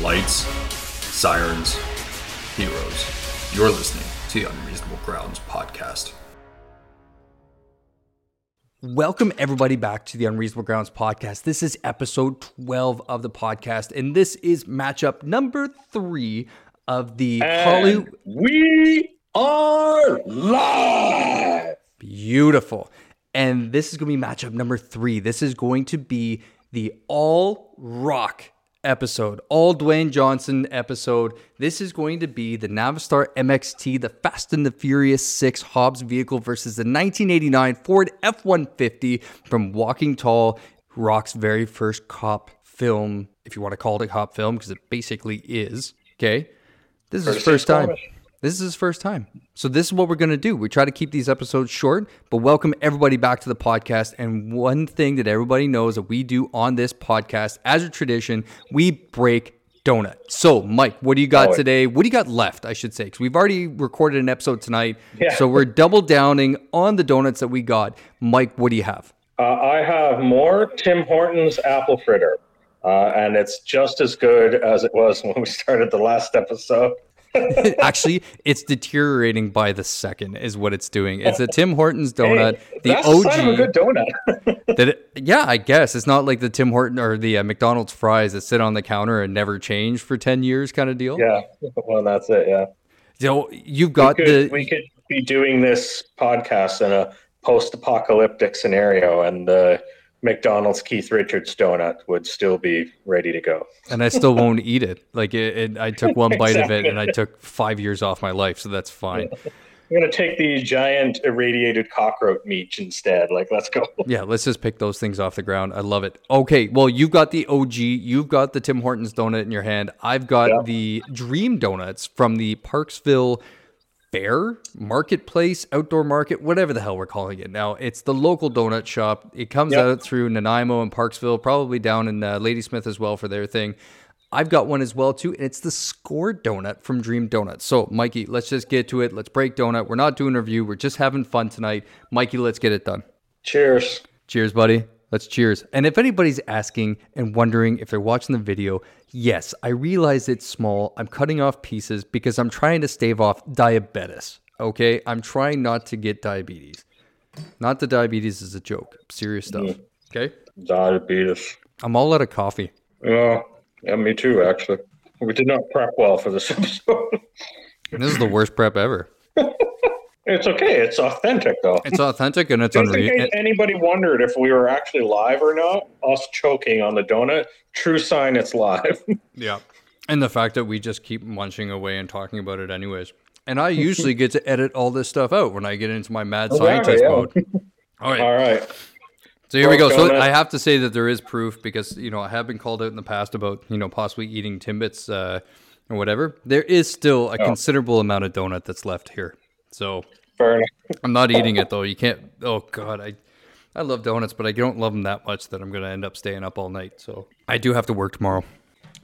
Lights, sirens, heroes. You're listening to the Unreasonable Grounds podcast. Welcome, everybody, back to the Unreasonable Grounds podcast. This is episode 12 of the podcast, and this is matchup number three of the Hollywood. We are live. Beautiful. And this is going to be matchup number three. This is going to be the all rock episode, all Dwayne Johnson episode. This is going to be the Navistar MXT, the Fast and the Furious 6 Hobbs vehicle versus the 1989 Ford F 150 from Walking Tall, Rock's very first cop film, if you want to call it a cop film, because it basically is. Okay. This is his first time. This is his first time. So this is what we're going to do. We try to keep these episodes short, but welcome everybody back to the podcast. And one thing that everybody knows that we do on this podcast as a tradition, we break donut. So, Mike, what do you got Oh, today? What do you got left, I should say? Because we've already recorded an episode tonight. Yeah. So we're double downing on the donuts that we got. Mike, what do you have? Uh, I have more Tim Hortons apple fritter, uh, and it's just as good as it was when we started the last episode. Actually, it's deteriorating by the second, is what it's doing. It's a Tim Hortons donut, Hey, the that's OG. a good donut. that it, yeah, I guess it's not like the Tim Horton or the uh, McDonald's fries that sit on the counter and never change for ten years kind of deal. yeah, well, that's it. Yeah, So you've got could, the we could be doing this podcast in a post-apocalyptic scenario, and the McDonald's Keith Richards donut would still be ready to go. and I still won't eat it. Like it, it, I took one bite of it and I took five years off my life, so that's fine. I'm gonna take the giant irradiated cockroach meat instead. Like, let's go. Yeah, let's just pick those things off the ground. I love it. Okay, well, you've got the OG, you've got the Tim Hortons donut in your hand. I've got Yeah. the Dream Donuts from the Parksville Fair Marketplace, Outdoor Market, whatever the hell we're calling it now. It's the local donut shop. It comes Yep. out through Nanaimo and Parksville, probably down in uh, Ladysmith as well for their thing. I've got one as well too, and it's the Score Donut from Dream Donuts. So, Mikey, let's just get to it. Let's break donut. We're not doing a review. We're just having fun tonight. Mikey, let's get it done. Cheers. Cheers, buddy. Let's cheers. And if anybody's asking and wondering if they're watching the video, yes, I realize it's small. I'm cutting off pieces because I'm trying to stave off diabetes. Okay? I'm trying not to get diabetes. Not the diabetes is a joke. Serious stuff. Okay? Diabetes. I'm all out of coffee. Yeah, yeah, me too. Actually, we did not prep well for this episode. This is the worst prep ever. it's okay. It's authentic, though. It's authentic and it's Just in case anybody wondered if we were actually live or not, us choking on the donut, true sign it's live. Yeah. And the fact that we just keep munching away and talking about it anyways. And I usually get to edit all this stuff out when I get into my mad scientist yeah. mode. All right. All right. So here we go. So I have to say that there is proof because you know I have been called out in the past about you know possibly eating timbits uh, or whatever. There is still a considerable amount of donut that's left here. So Fair enough. I'm not eating it though. You can't. Oh God, I I love donuts, but I don't love them that much that I'm gonna end up staying up all night. So I do have to work tomorrow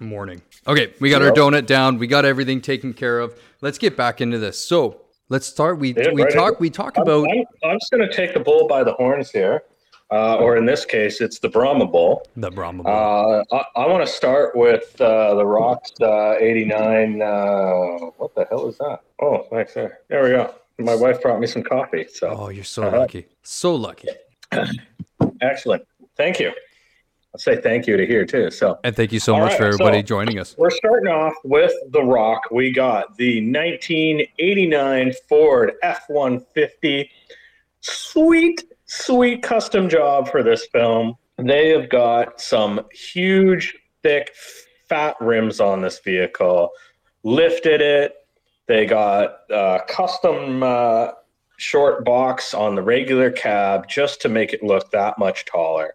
morning. Okay, we got our donut down. We got everything taken care of. Let's get back into this. So let's start. We Yeah, we right. talk we talk I'm, about I'm, I'm just going to take the bull by the horns here. Uh, or in this case, it's the Brahma Bull. the Brahma. Bull. Uh, I, I want to start with uh, the Rocks uh, 89. Uh, what the hell is that? Oh, thanks. There. there we go. My wife brought me some coffee. So oh, you're so uh-huh. lucky. So lucky. excellent. Thank you. I'll say thank you to here too. So And thank you so All much right, for everybody so- joining us. we're starting off with The Rock. We got the 1989 Ford F 150. Sweet, sweet custom job for this film. They have got some huge, thick, fat rims on this vehicle, lifted it. They got uh, custom uh, short box on the regular cab just to make it look that much taller.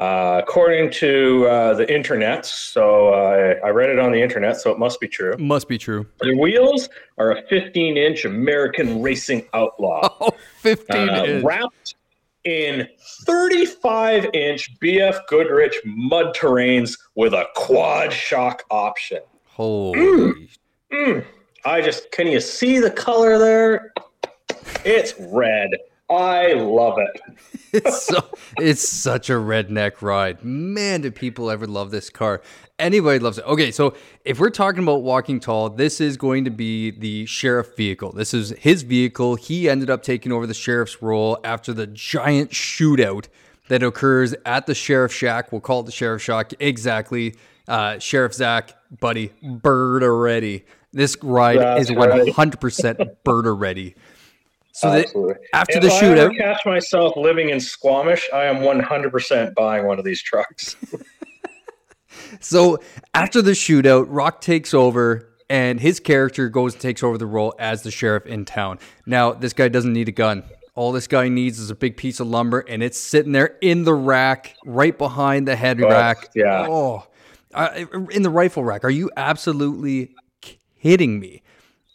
Uh, according to uh, the internet, so uh, I read it on the internet, so it must be true. Must be true. The wheels are a 15 inch American Racing Outlaw, Oh, 15 uh, inch. wrapped in 35 inch BF Goodrich mud terrains with a quad shock option. Holy. Mm, I just, can you see the color there? It's red. I love it. it's so it's such a redneck ride. Man, do people ever love this car? Anybody loves it. Okay, so if we're talking about walking tall, this is going to be the sheriff vehicle. This is his vehicle. He ended up taking over the sheriff's role after the giant shootout that occurs at the sheriff shack. We'll call it the sheriff shack. Exactly. Uh, sheriff Zach, buddy, bird already. This ride That's is 100% bird ready. So the, Absolutely. after if the I ever shootout, catch myself living in Squamish, I am 100% buying one of these trucks. So after the shootout, Rock takes over and his character goes and takes over the role as the sheriff in town. Now, this guy doesn't need a gun. All this guy needs is a big piece of lumber and it's sitting there in the rack right behind the head rack. yeah. Oh, uh, in the rifle rack. Are you absolutely kidding me?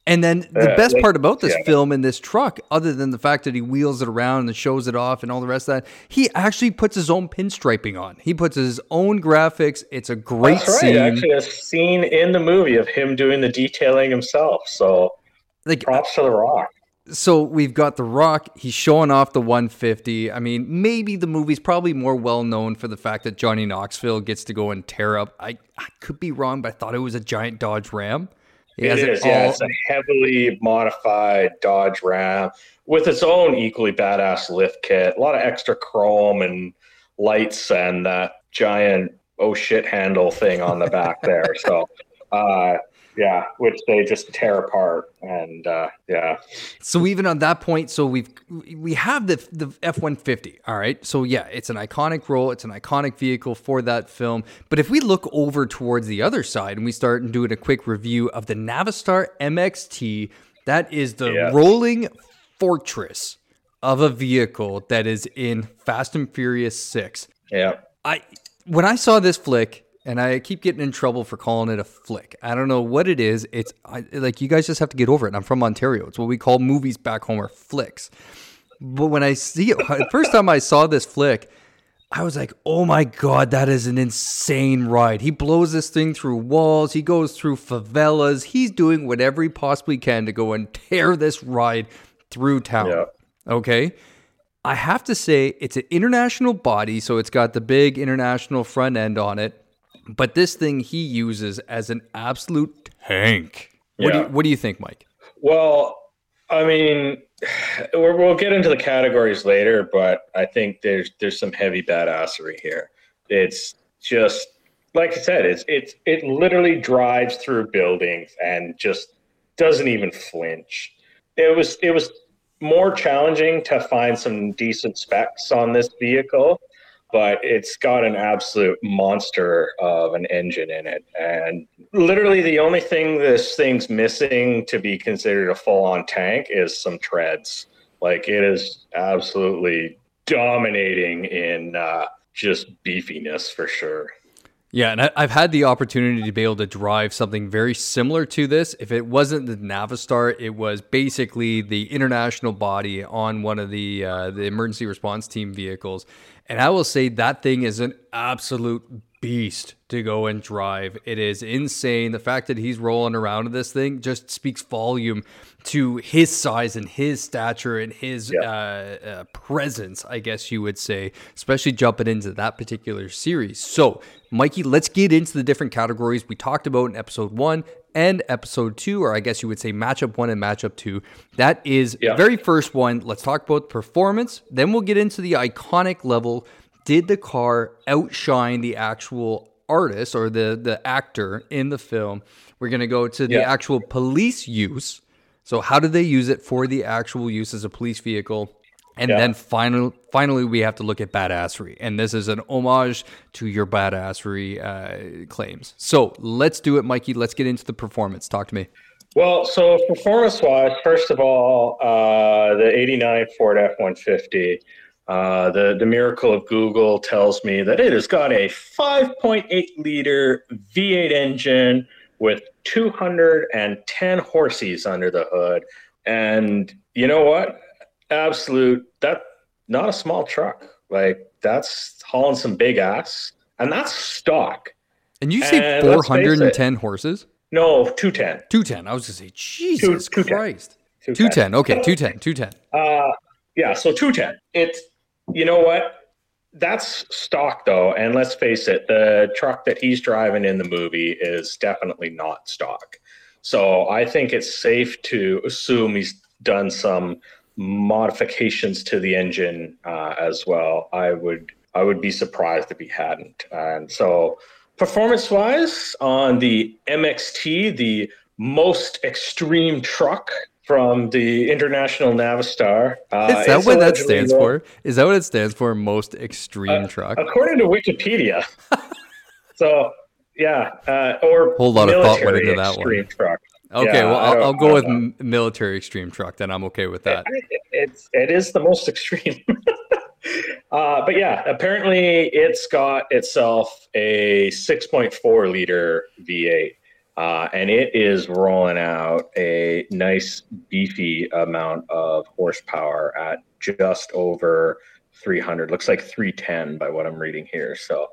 And then the Uh, best like- part about this yeah. film and this truck, other than the fact that he wheels it around and shows it off and all the rest of that, he actually puts his own pinstriping on. He puts his own graphics. It's a great That's right. scene. Actually, a scene in the movie of him doing the detailing himself. So like props to The Rock. so we've got the rock he's showing off the 150 i mean maybe the movie's probably more well known for the fact that johnny knoxville gets to go and tear up i, I could be wrong but i thought it was a giant dodge ram He It has yeah. It's a heavily modified Dodge Ram with its own equally badass lift kit. A lot of extra chrome and lights and that giant oh shit handle thing on the back there. So, uh, yeah, which they just tear apart. And uh, yeah, So even on that point, so we've we have the the F one fifty. All right. So yeah, it's an iconic role. It's an iconic vehicle for that film. But if we look over towards the other side and we start doing a quick review of the Navistar MXT, that is the Yes. rolling fortress of a vehicle that is in Fast and Furious six. yeah. I when I saw this flick, and I keep getting in trouble for calling it a flick. I don't know what it is. It's I, like you guys just have to get over it. I'm from Ontario. It's what we call movies back home are flicks. But when I see it, the first time I saw this flick, I was like, "Oh my god, that is an insane ride!" He blows this thing through walls. He goes through favelas. He's doing whatever he possibly can to go and tear this ride through town. Yeah. Okay. I have to say it's an international body, so it's got the big international front end on it. But this thing he uses as an absolute tank. What, do you, what do you think, Mike? Well, I mean, we're, we'll get into the categories later, but I think there's there's some heavy badassery here. It's just like I said, it's it's it literally drives through buildings and just doesn't even flinch. It was it was more challenging to find some decent specs on this vehicle, but it's got an absolute monster of an engine in it. And literally the only thing this thing's missing to be considered a full-on tank is some treads. Like it is absolutely dominating in uh, just beefiness for sure. Yeah, and I, I've had the opportunity to be able to drive something very similar to this. If it wasn't the Navistar, it was basically the international body on one of the uh, the emergency response team vehicles, and I will say that thing is an absolute beast to go and drive. It is insane. The fact that he's rolling around in this thing just speaks volume to his size and his stature and his Yeah. uh, uh, presence, I guess you would say, especially jumping into that particular series. So, Mikey, let's get into the different categories we talked about in episode one and episode two, or I guess you would say matchup one and matchup two. That is Yeah. very first one. Let's talk about performance. Then we'll get into the iconic level. Did the car outshine the actual artist or the the actor in the film? We're gonna go to the Yeah. actual police use. So how do they use it for the actual use as a police vehicle? And Yeah. then final, finally, we have to look at badassery. And this is an homage to your badassery uh, claims. So let's do it, Mikey. Let's get into the performance. Talk to me. Well, so performance wise, first of all, uh, the 89 Ford F 150, uh, the, the miracle of Google tells me that it has got a 5.8 liter V8 engine with 210 horses under the hood. And you know what? Absolute, that not a small truck. Like that's hauling some big ass. And that's stock. And you say And 410 horses? No, 210. 210. I was to say, Jesus Two- 210. Christ. 210. Okay, 210. 210. Uh, Yeah, so 210. It's, you know what? That's stock though. And let's face it, the truck that he's driving in the movie is definitely not stock. So I think it's safe to assume he's done some modifications to the engine uh, as well. I would I would be surprised if he hadn't. And so performance wise on the MXT, the most extreme truck from the International Navistar. Uh, Is that what that stands for? Is that what it stands for? Most extreme uh, truck? According to Wikipedia. so, yeah, uh, or whole lot of thought went into that one. Truck. Okay, yeah, well, I'll, I'll go with know. military extreme truck. Then I'm okay with that. It, it's it is the most extreme. uh, but yeah, apparently it's got itself a 6.4 liter V8. Uh, and it is rolling out a nice beefy amount of horsepower at just over 300 looks like 310 by what i'm reading here so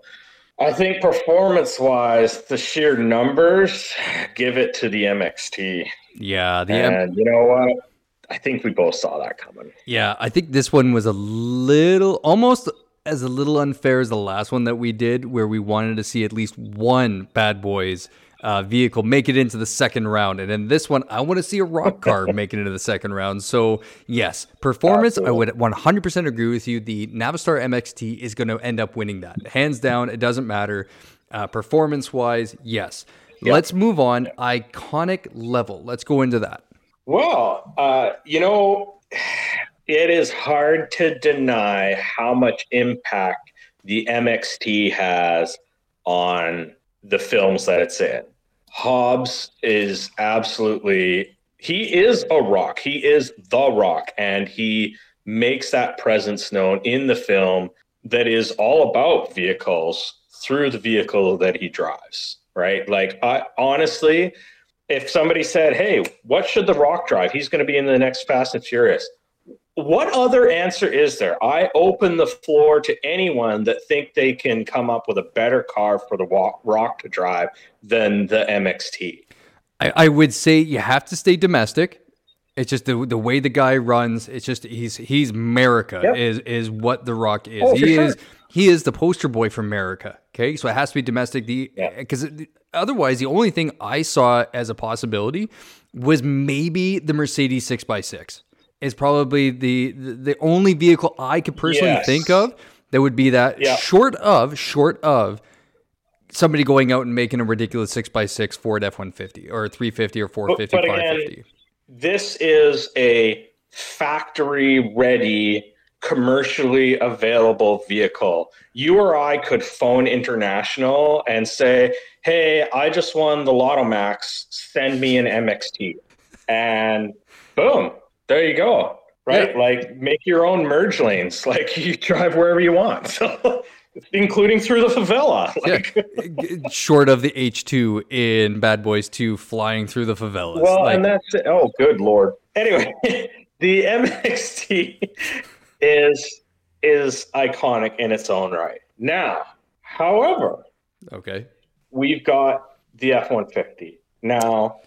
i think performance wise the sheer numbers give it to the mxt yeah the and M- you know what? I think we both saw that coming. Yeah i think this one was a little almost as a little unfair as the last one that we did where we wanted to see at least one bad boys uh, vehicle make it into the second round. And in this one, I want to see a rock car make it into the second round. So, yes, performance, I would 100% agree with you. The Navistar MXT is going to end up winning that. Hands down, it doesn't matter. Uh, performance wise, yes. Yep. Let's move on. Iconic level. Let's go into that. Well, uh, you know, it is hard to deny how much impact the MXT has on the films that it's in. Hobbs is absolutely he is a rock. He is the rock and he makes that presence known in the film that is all about vehicles through the vehicle that he drives, right? Like I honestly if somebody said, "Hey, what should the rock drive? He's going to be in the next Fast and Furious." What other answer is there? I open the floor to anyone that think they can come up with a better car for the Rock to drive than the MXT. I, I would say you have to stay domestic. It's just the the way the guy runs. It's just he's he's America yep. is is what the Rock is. Oh, he is he is the poster boy for America. Okay, so it has to be domestic. The because yeah. otherwise, the only thing I saw as a possibility was maybe the Mercedes six x six is probably the the only vehicle I could personally yes. think of that would be that yeah. short of short of somebody going out and making a ridiculous six x six Ford F one fifty or three fifty or four fifty five fifty. This is a factory ready, commercially available vehicle. You or I could phone international and say, "Hey, I just won the Lotto Max. Send me an MXT," and boom, there you go. Right? Yeah. Like make your own merge lanes. Like you drive wherever you want. So including through the favela. Like, yeah. Short of the H2 in Bad Boys 2 flying through the favelas. Well, like, and that's it. Oh, good lord. Anyway, the MXT is is iconic in its own right. Now, however, okay. We've got the F150. Now,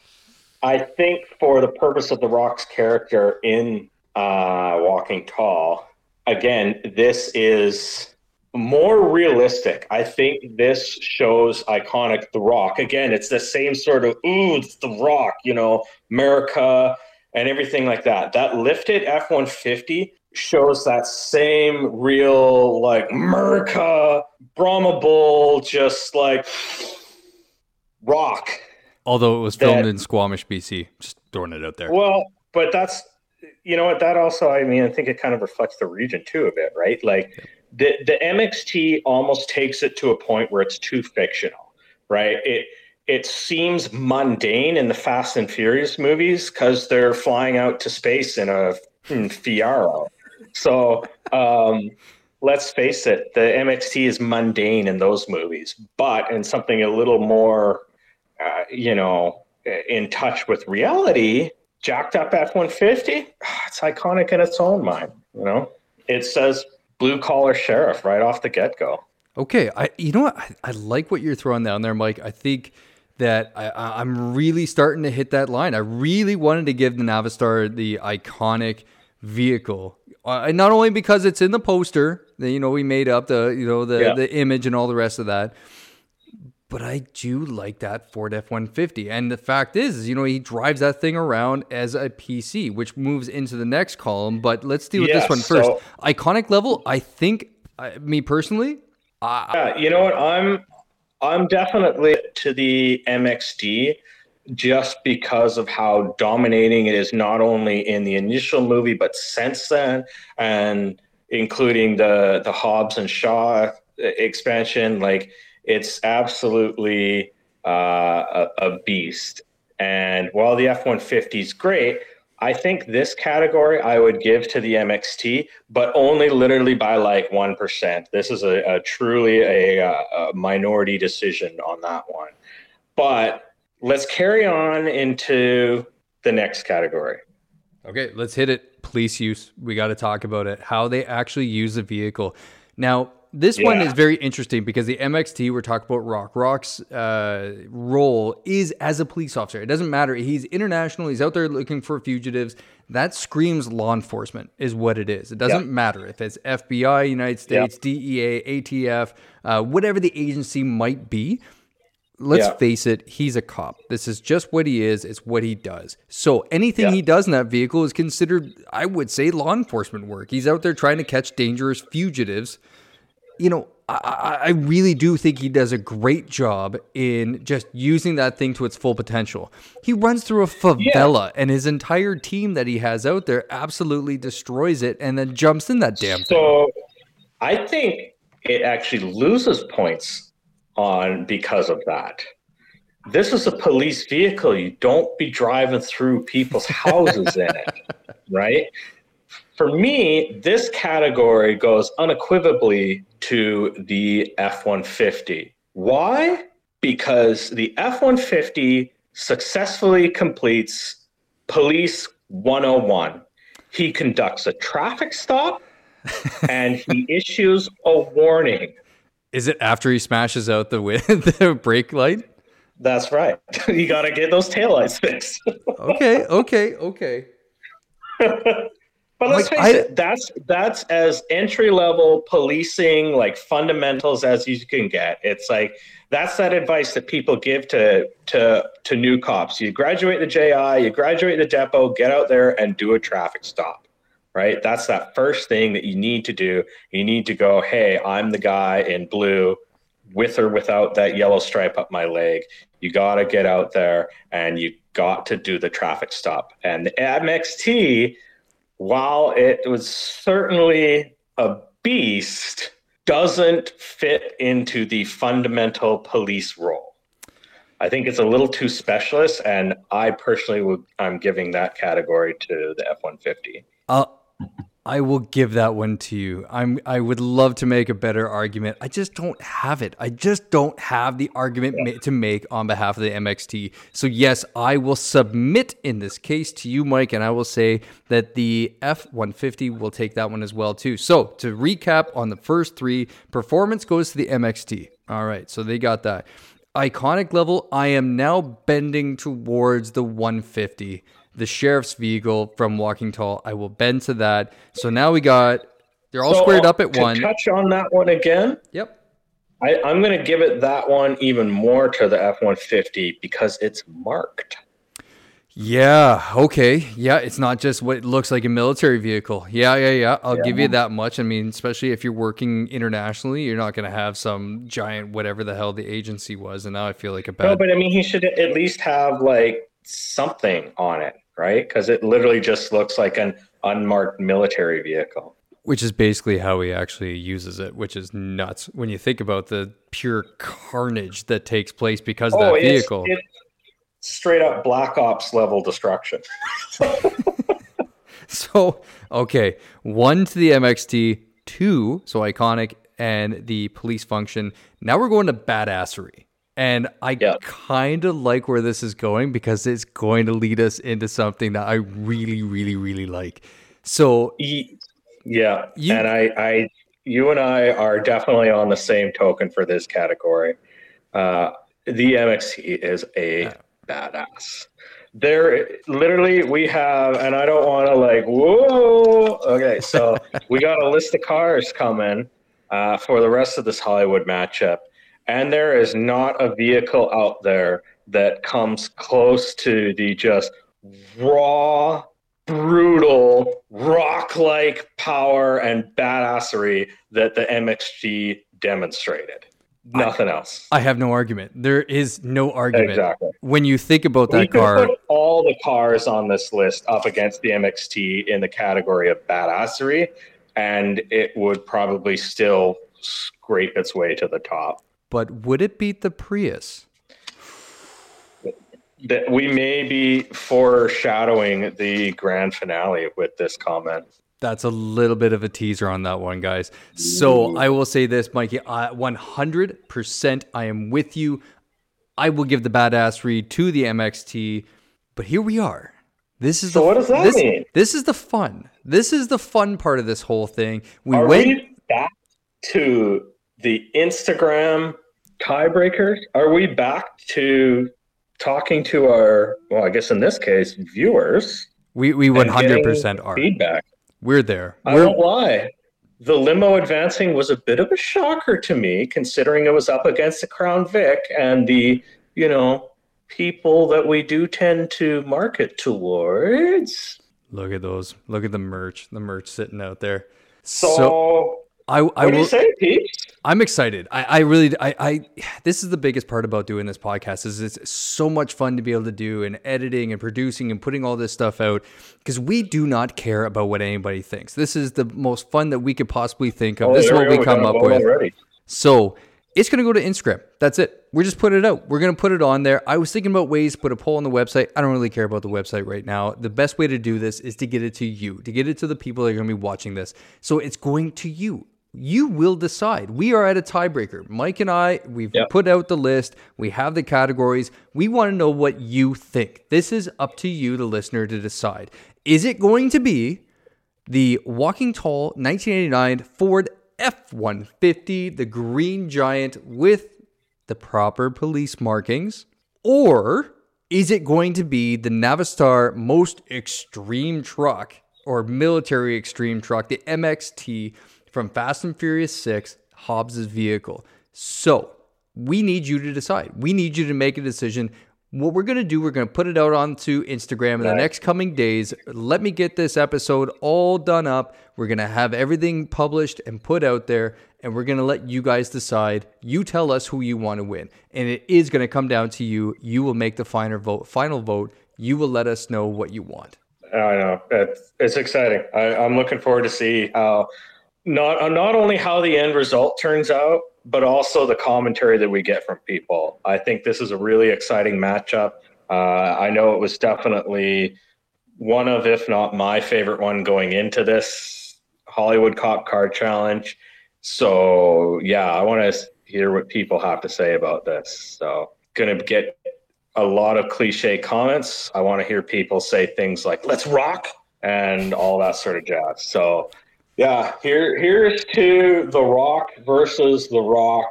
I think for the purpose of the Rock's character in uh, Walking Tall, again, this is more realistic. I think this shows iconic The Rock. Again, it's the same sort of ooh, it's The Rock, you know, America and everything like that. That lifted F one fifty shows that same real like America, Brahma Bull, just like rock Although it was filmed that, in Squamish, BC, just throwing it out there. Well, but that's you know what that also I mean I think it kind of reflects the region too a bit, right? Like the the MXT almost takes it to a point where it's too fictional, right? It it seems mundane in the Fast and Furious movies because they're flying out to space in a in Fiero. So um, let's face it, the MXT is mundane in those movies, but in something a little more uh, you know, in touch with reality, jacked up F 150, it's iconic in its own mind. You know, it says blue collar sheriff right off the get go. Okay. I, you know what? I, I, like what you're throwing down there, Mike. I think that I, I'm really starting to hit that line. I really wanted to give the Navistar the iconic vehicle Uh, not only because it's in the poster, that you know we made up the you know the Yeah. the image and all the rest of that, but I do like that Ford F one fifty. And the fact is, you know, he drives that thing around as a PC, which moves into the next column. But let's deal with Yeah, this one first. so- Iconic level, I think, I, me personally, I, Yeah, you know what? I'm I'm definitely to the MXT just because of how dominating it is not only in the initial movie but since then and including the the Hobbs and Shaw expansion like it's absolutely uh, a, a beast and while the F150 is great I think this category I would give to the MXT, but only literally by like 1%. This is a, a truly a, a minority decision on that one. But let's carry on into the next category. Okay, let's hit it. Police use. We got to talk about it. How they actually use the vehicle. Now, this one is very interesting because the MXT, we're talking about Rock. Rock's uh, role is as a police officer. It doesn't matter. He's international. He's out there looking for fugitives. That screams law enforcement, is what it is. It doesn't Yeah. matter if it's FBI, United States, DEA, ATF, uh, whatever the agency might be let's Yeah. face it, he's a cop. This is just what he is, it's what he does. So anything Yeah. he does in that vehicle is considered, I would say, law enforcement work. He's out there trying to catch dangerous fugitives. You know, I, I I really do think he does a great job in just using that thing to its full potential. He runs through a favela, and his entire team that he has out there absolutely destroys it and then jumps in that damn thing. So I think it actually loses points on because of that. This is a police vehicle. You don't be driving through people's houses in it, right? For me, this category goes unequivocally to the F 150. Why? Because the F 150 successfully completes Police 101. He conducts a traffic stop and he issues a warning. Is it after he smashes out the, wi- the brake light? That's right. you got to get those taillights fixed. Okay, okay, okay. But let's Like, face I- it, that's that's as entry level policing, like fundamentals as you can get. It's like that's that advice that people give to to to new cops. You graduate the JI, you graduate the depot, get out there and do a traffic stop. Right? That's that first thing that you need to do. You need to go, hey, I'm the guy in blue with or without that yellow stripe up my leg. You got to get out there and you got to do the traffic stop. And the MXT, while it was certainly a beast, doesn't fit into the fundamental police role. I think it's a little too specialist, and I personally would I'm giving that category to the F one fifty. Uh, I will give that one to you. I'm. I would love to make a better argument. I just don't have it. I just don't have the argument ma- to make on behalf of the MXT. So yes, I will submit in this case to you, Mike, and I will say that the F150 will take that one as well too. So to recap on the first three, performance goes to the MXT. All right, so they got that. Iconic level, I am now bending towards the 150 the sheriff's vehicle from Walking Tall. I will bend to that. So now we got they're all So, squared uh, up at to one. Touch on that one again. Yep. I, I'm going to give it that one even more to the F one fifty because it's marked. Yeah. Okay. Yeah. It's not just what looks like a military vehicle. Yeah. Yeah. Yeah. I'll give you that much. I mean, especially if you're working internationally, you're not going to have some giant whatever the hell the agency was. And now I feel like a bad. No, but I mean, he should at least have like something on it, right? Because it literally just looks like an unmarked military vehicle. which is basically how he actually uses it, which is nuts when you think about the pure carnage that takes place because of that Oh, it's, vehicle. it's straight up Black Ops level destruction. So, okay, one to the MXT, two, so iconic, and the police function. Now we're going to badassery. And I Yeah. kind of like where this is going because it's going to lead us into something that I really, really, really like. So, Yeah, You- and I, I, you and I are definitely on the same token for this category. Uh, the MXT is a badass. there literally we have and i don't want to like whoa. Okay so we got a list of cars coming uh, for the rest of this hollywood matchup. And there is not a vehicle out there that comes close to the just raw brutal rock like power and badassery that the mxt demonstrated Nothing else. I have no argument. There is no argument. Exactly. When you think about that could car, put all the cars on this list up against the MXT in the category of badassery, and it would probably still scrape its way to the top. but would it beat the Prius? That we may be foreshadowing the grand finale with this comment. That's a little bit of a teaser on that one, guys. So I will say this, Mikey, I, 100% I am with you. I will give the badass badassery to the MXT, but here we are. This is So the, what does that this, mean? This is the fun. This is the fun part of this whole thing. We Are went. we back to the Instagram tiebreakers? Are we back to talking to our, well, I guess in this case, viewers? We we 100% are. feedback. We're there. I We're, won't lie. The limo advancing was a bit of a shocker to me, considering it was up against the Crown Vic and the, you know, people that we do tend to market towards. look at those. Look at the merch. The merch sitting out there. So, So I I what do will. you say, Pete? I'm excited. I, I really, I, I, this is the biggest part about doing this podcast is it's so much fun to be able to do and editing and producing and putting all this stuff out because we do not care about what anybody thinks. This is the most fun that we could possibly think of. Oh, this is what we we come up with. already. So it's going to go to Instagram. That's it. We're just putting it out. We're going to put it on there. I was thinking about ways to put a poll on the website. I don't really care about the website right now. The best way to do this is to get it to you, to get it to the people that are going to be watching this. So it's going to you. You will decide. We are at a tiebreaker. Mike and I, we've Yep. put out the list. We have the categories. We want to know what you think. This is up to you, the listener, to decide. Is it going to be the Walking Tall 1989 Ford F 150, the Green Giant with the proper police markings? Or is it going to be the Navistar most extreme truck or military extreme truck, the MXT from Fast and Furious 6, Hobbs's vehicle? So we need you to decide. We need you to make a decision. What we're going to do, we're going to put it out onto Instagram in the next coming days. Let me get this episode all done up. We're going to have everything published and put out there, and we're going to let you guys decide. You tell us who you want to win. And it is going to come down to you. You will make the final vote. Final vote. You will let us know what you want. I know it's, it's exciting. I, I'm looking forward to see how not uh, not only how the end result turns out, but also the commentary that we get from people. I think this is a really exciting matchup. Uh, I know it was definitely one of, if not my favorite one going into this Hollywood Cop Car Challenge. So yeah, I want to hear what people have to say about this. So gonna get a lot of cliche comments. I want to hear people say things like "Let's rock" and all that sort of jazz. So, yeah, here here's to the Rock versus the Rock.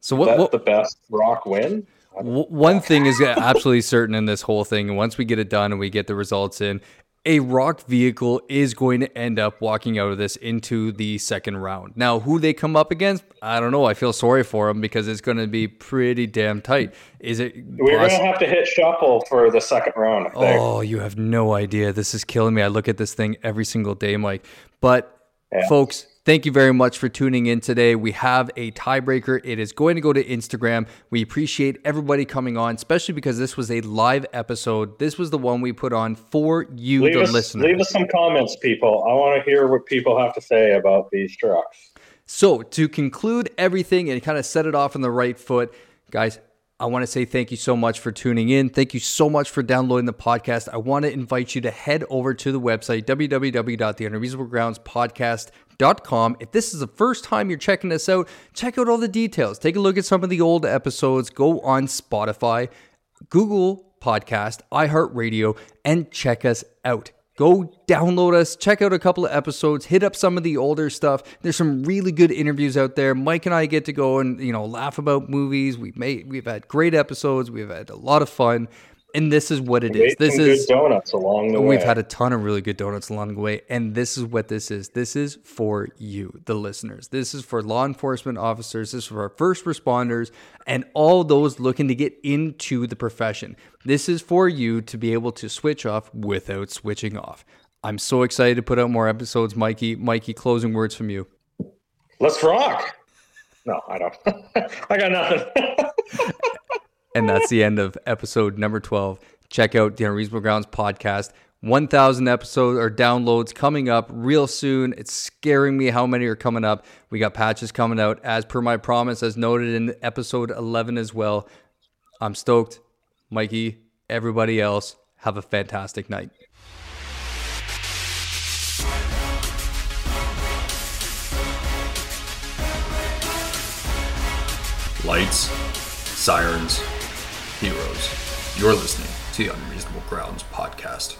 So what? What the best Rock win. One thing is uh, absolutely certain in this whole thing, and once we get it done and we get the results in, a rock vehicle is going to end up walking out of this into the second round. Now, who they come up against, I don't know. I feel sorry for them because it's going to be pretty damn tight. Is it? We're gonna have to hit shuffle for the second round. Oh, you have no idea. This is killing me. I look at this thing every single day, Mike. But Yeah. folks, thank you very much for tuning in today. We have a tiebreaker. It is going to go to Instagram. We appreciate everybody coming on, especially because this was a live episode. This was the one we put on for you, leave the us listener. leave us some comments, people. I want to hear what people have to say about these trucks. So, to conclude everything and kind of set it off on the right foot, guys, I want to say thank you so much for tuning in. Thank you so much for downloading the podcast. I want to invite you to head over to the website, www.theunreasonablegroundspodcast.com. If this is the first time you're checking us out, check out all the details. Take a look at some of the old episodes. Go on Spotify, Google Podcast, iHeartRadio, and check us out. Go download us, check out a couple of episodes, hit up some of the older stuff. There's some really good interviews out there. Mike and I get to go and you know laugh about movies. We've made we've had great episodes. We've had a lot of fun. And this is what it We is. This is good donuts along the way. We've had a ton of really good donuts along the way, and this is what this is. This is for you, the listeners. This is for law enforcement officers. This is for our first responders and all those looking to get into the profession. This is for you to be able to switch off without switching off. I'm so excited to put out more episodes, Mikey. Mikey, closing words from you. Let's rock. No, I don't. I got nothing. And that's the end of episode number 12. Check out the Unreasonable Grounds podcast. 1,000 episodes or downloads coming up real soon. It's scaring me how many are coming up. We got patches coming out as per my promise, as noted in episode 11 as well. I'm stoked. Mikey, everybody else, have a fantastic night. Lights, sirens, heroes. You're listening to the Unreasonable Grounds podcast.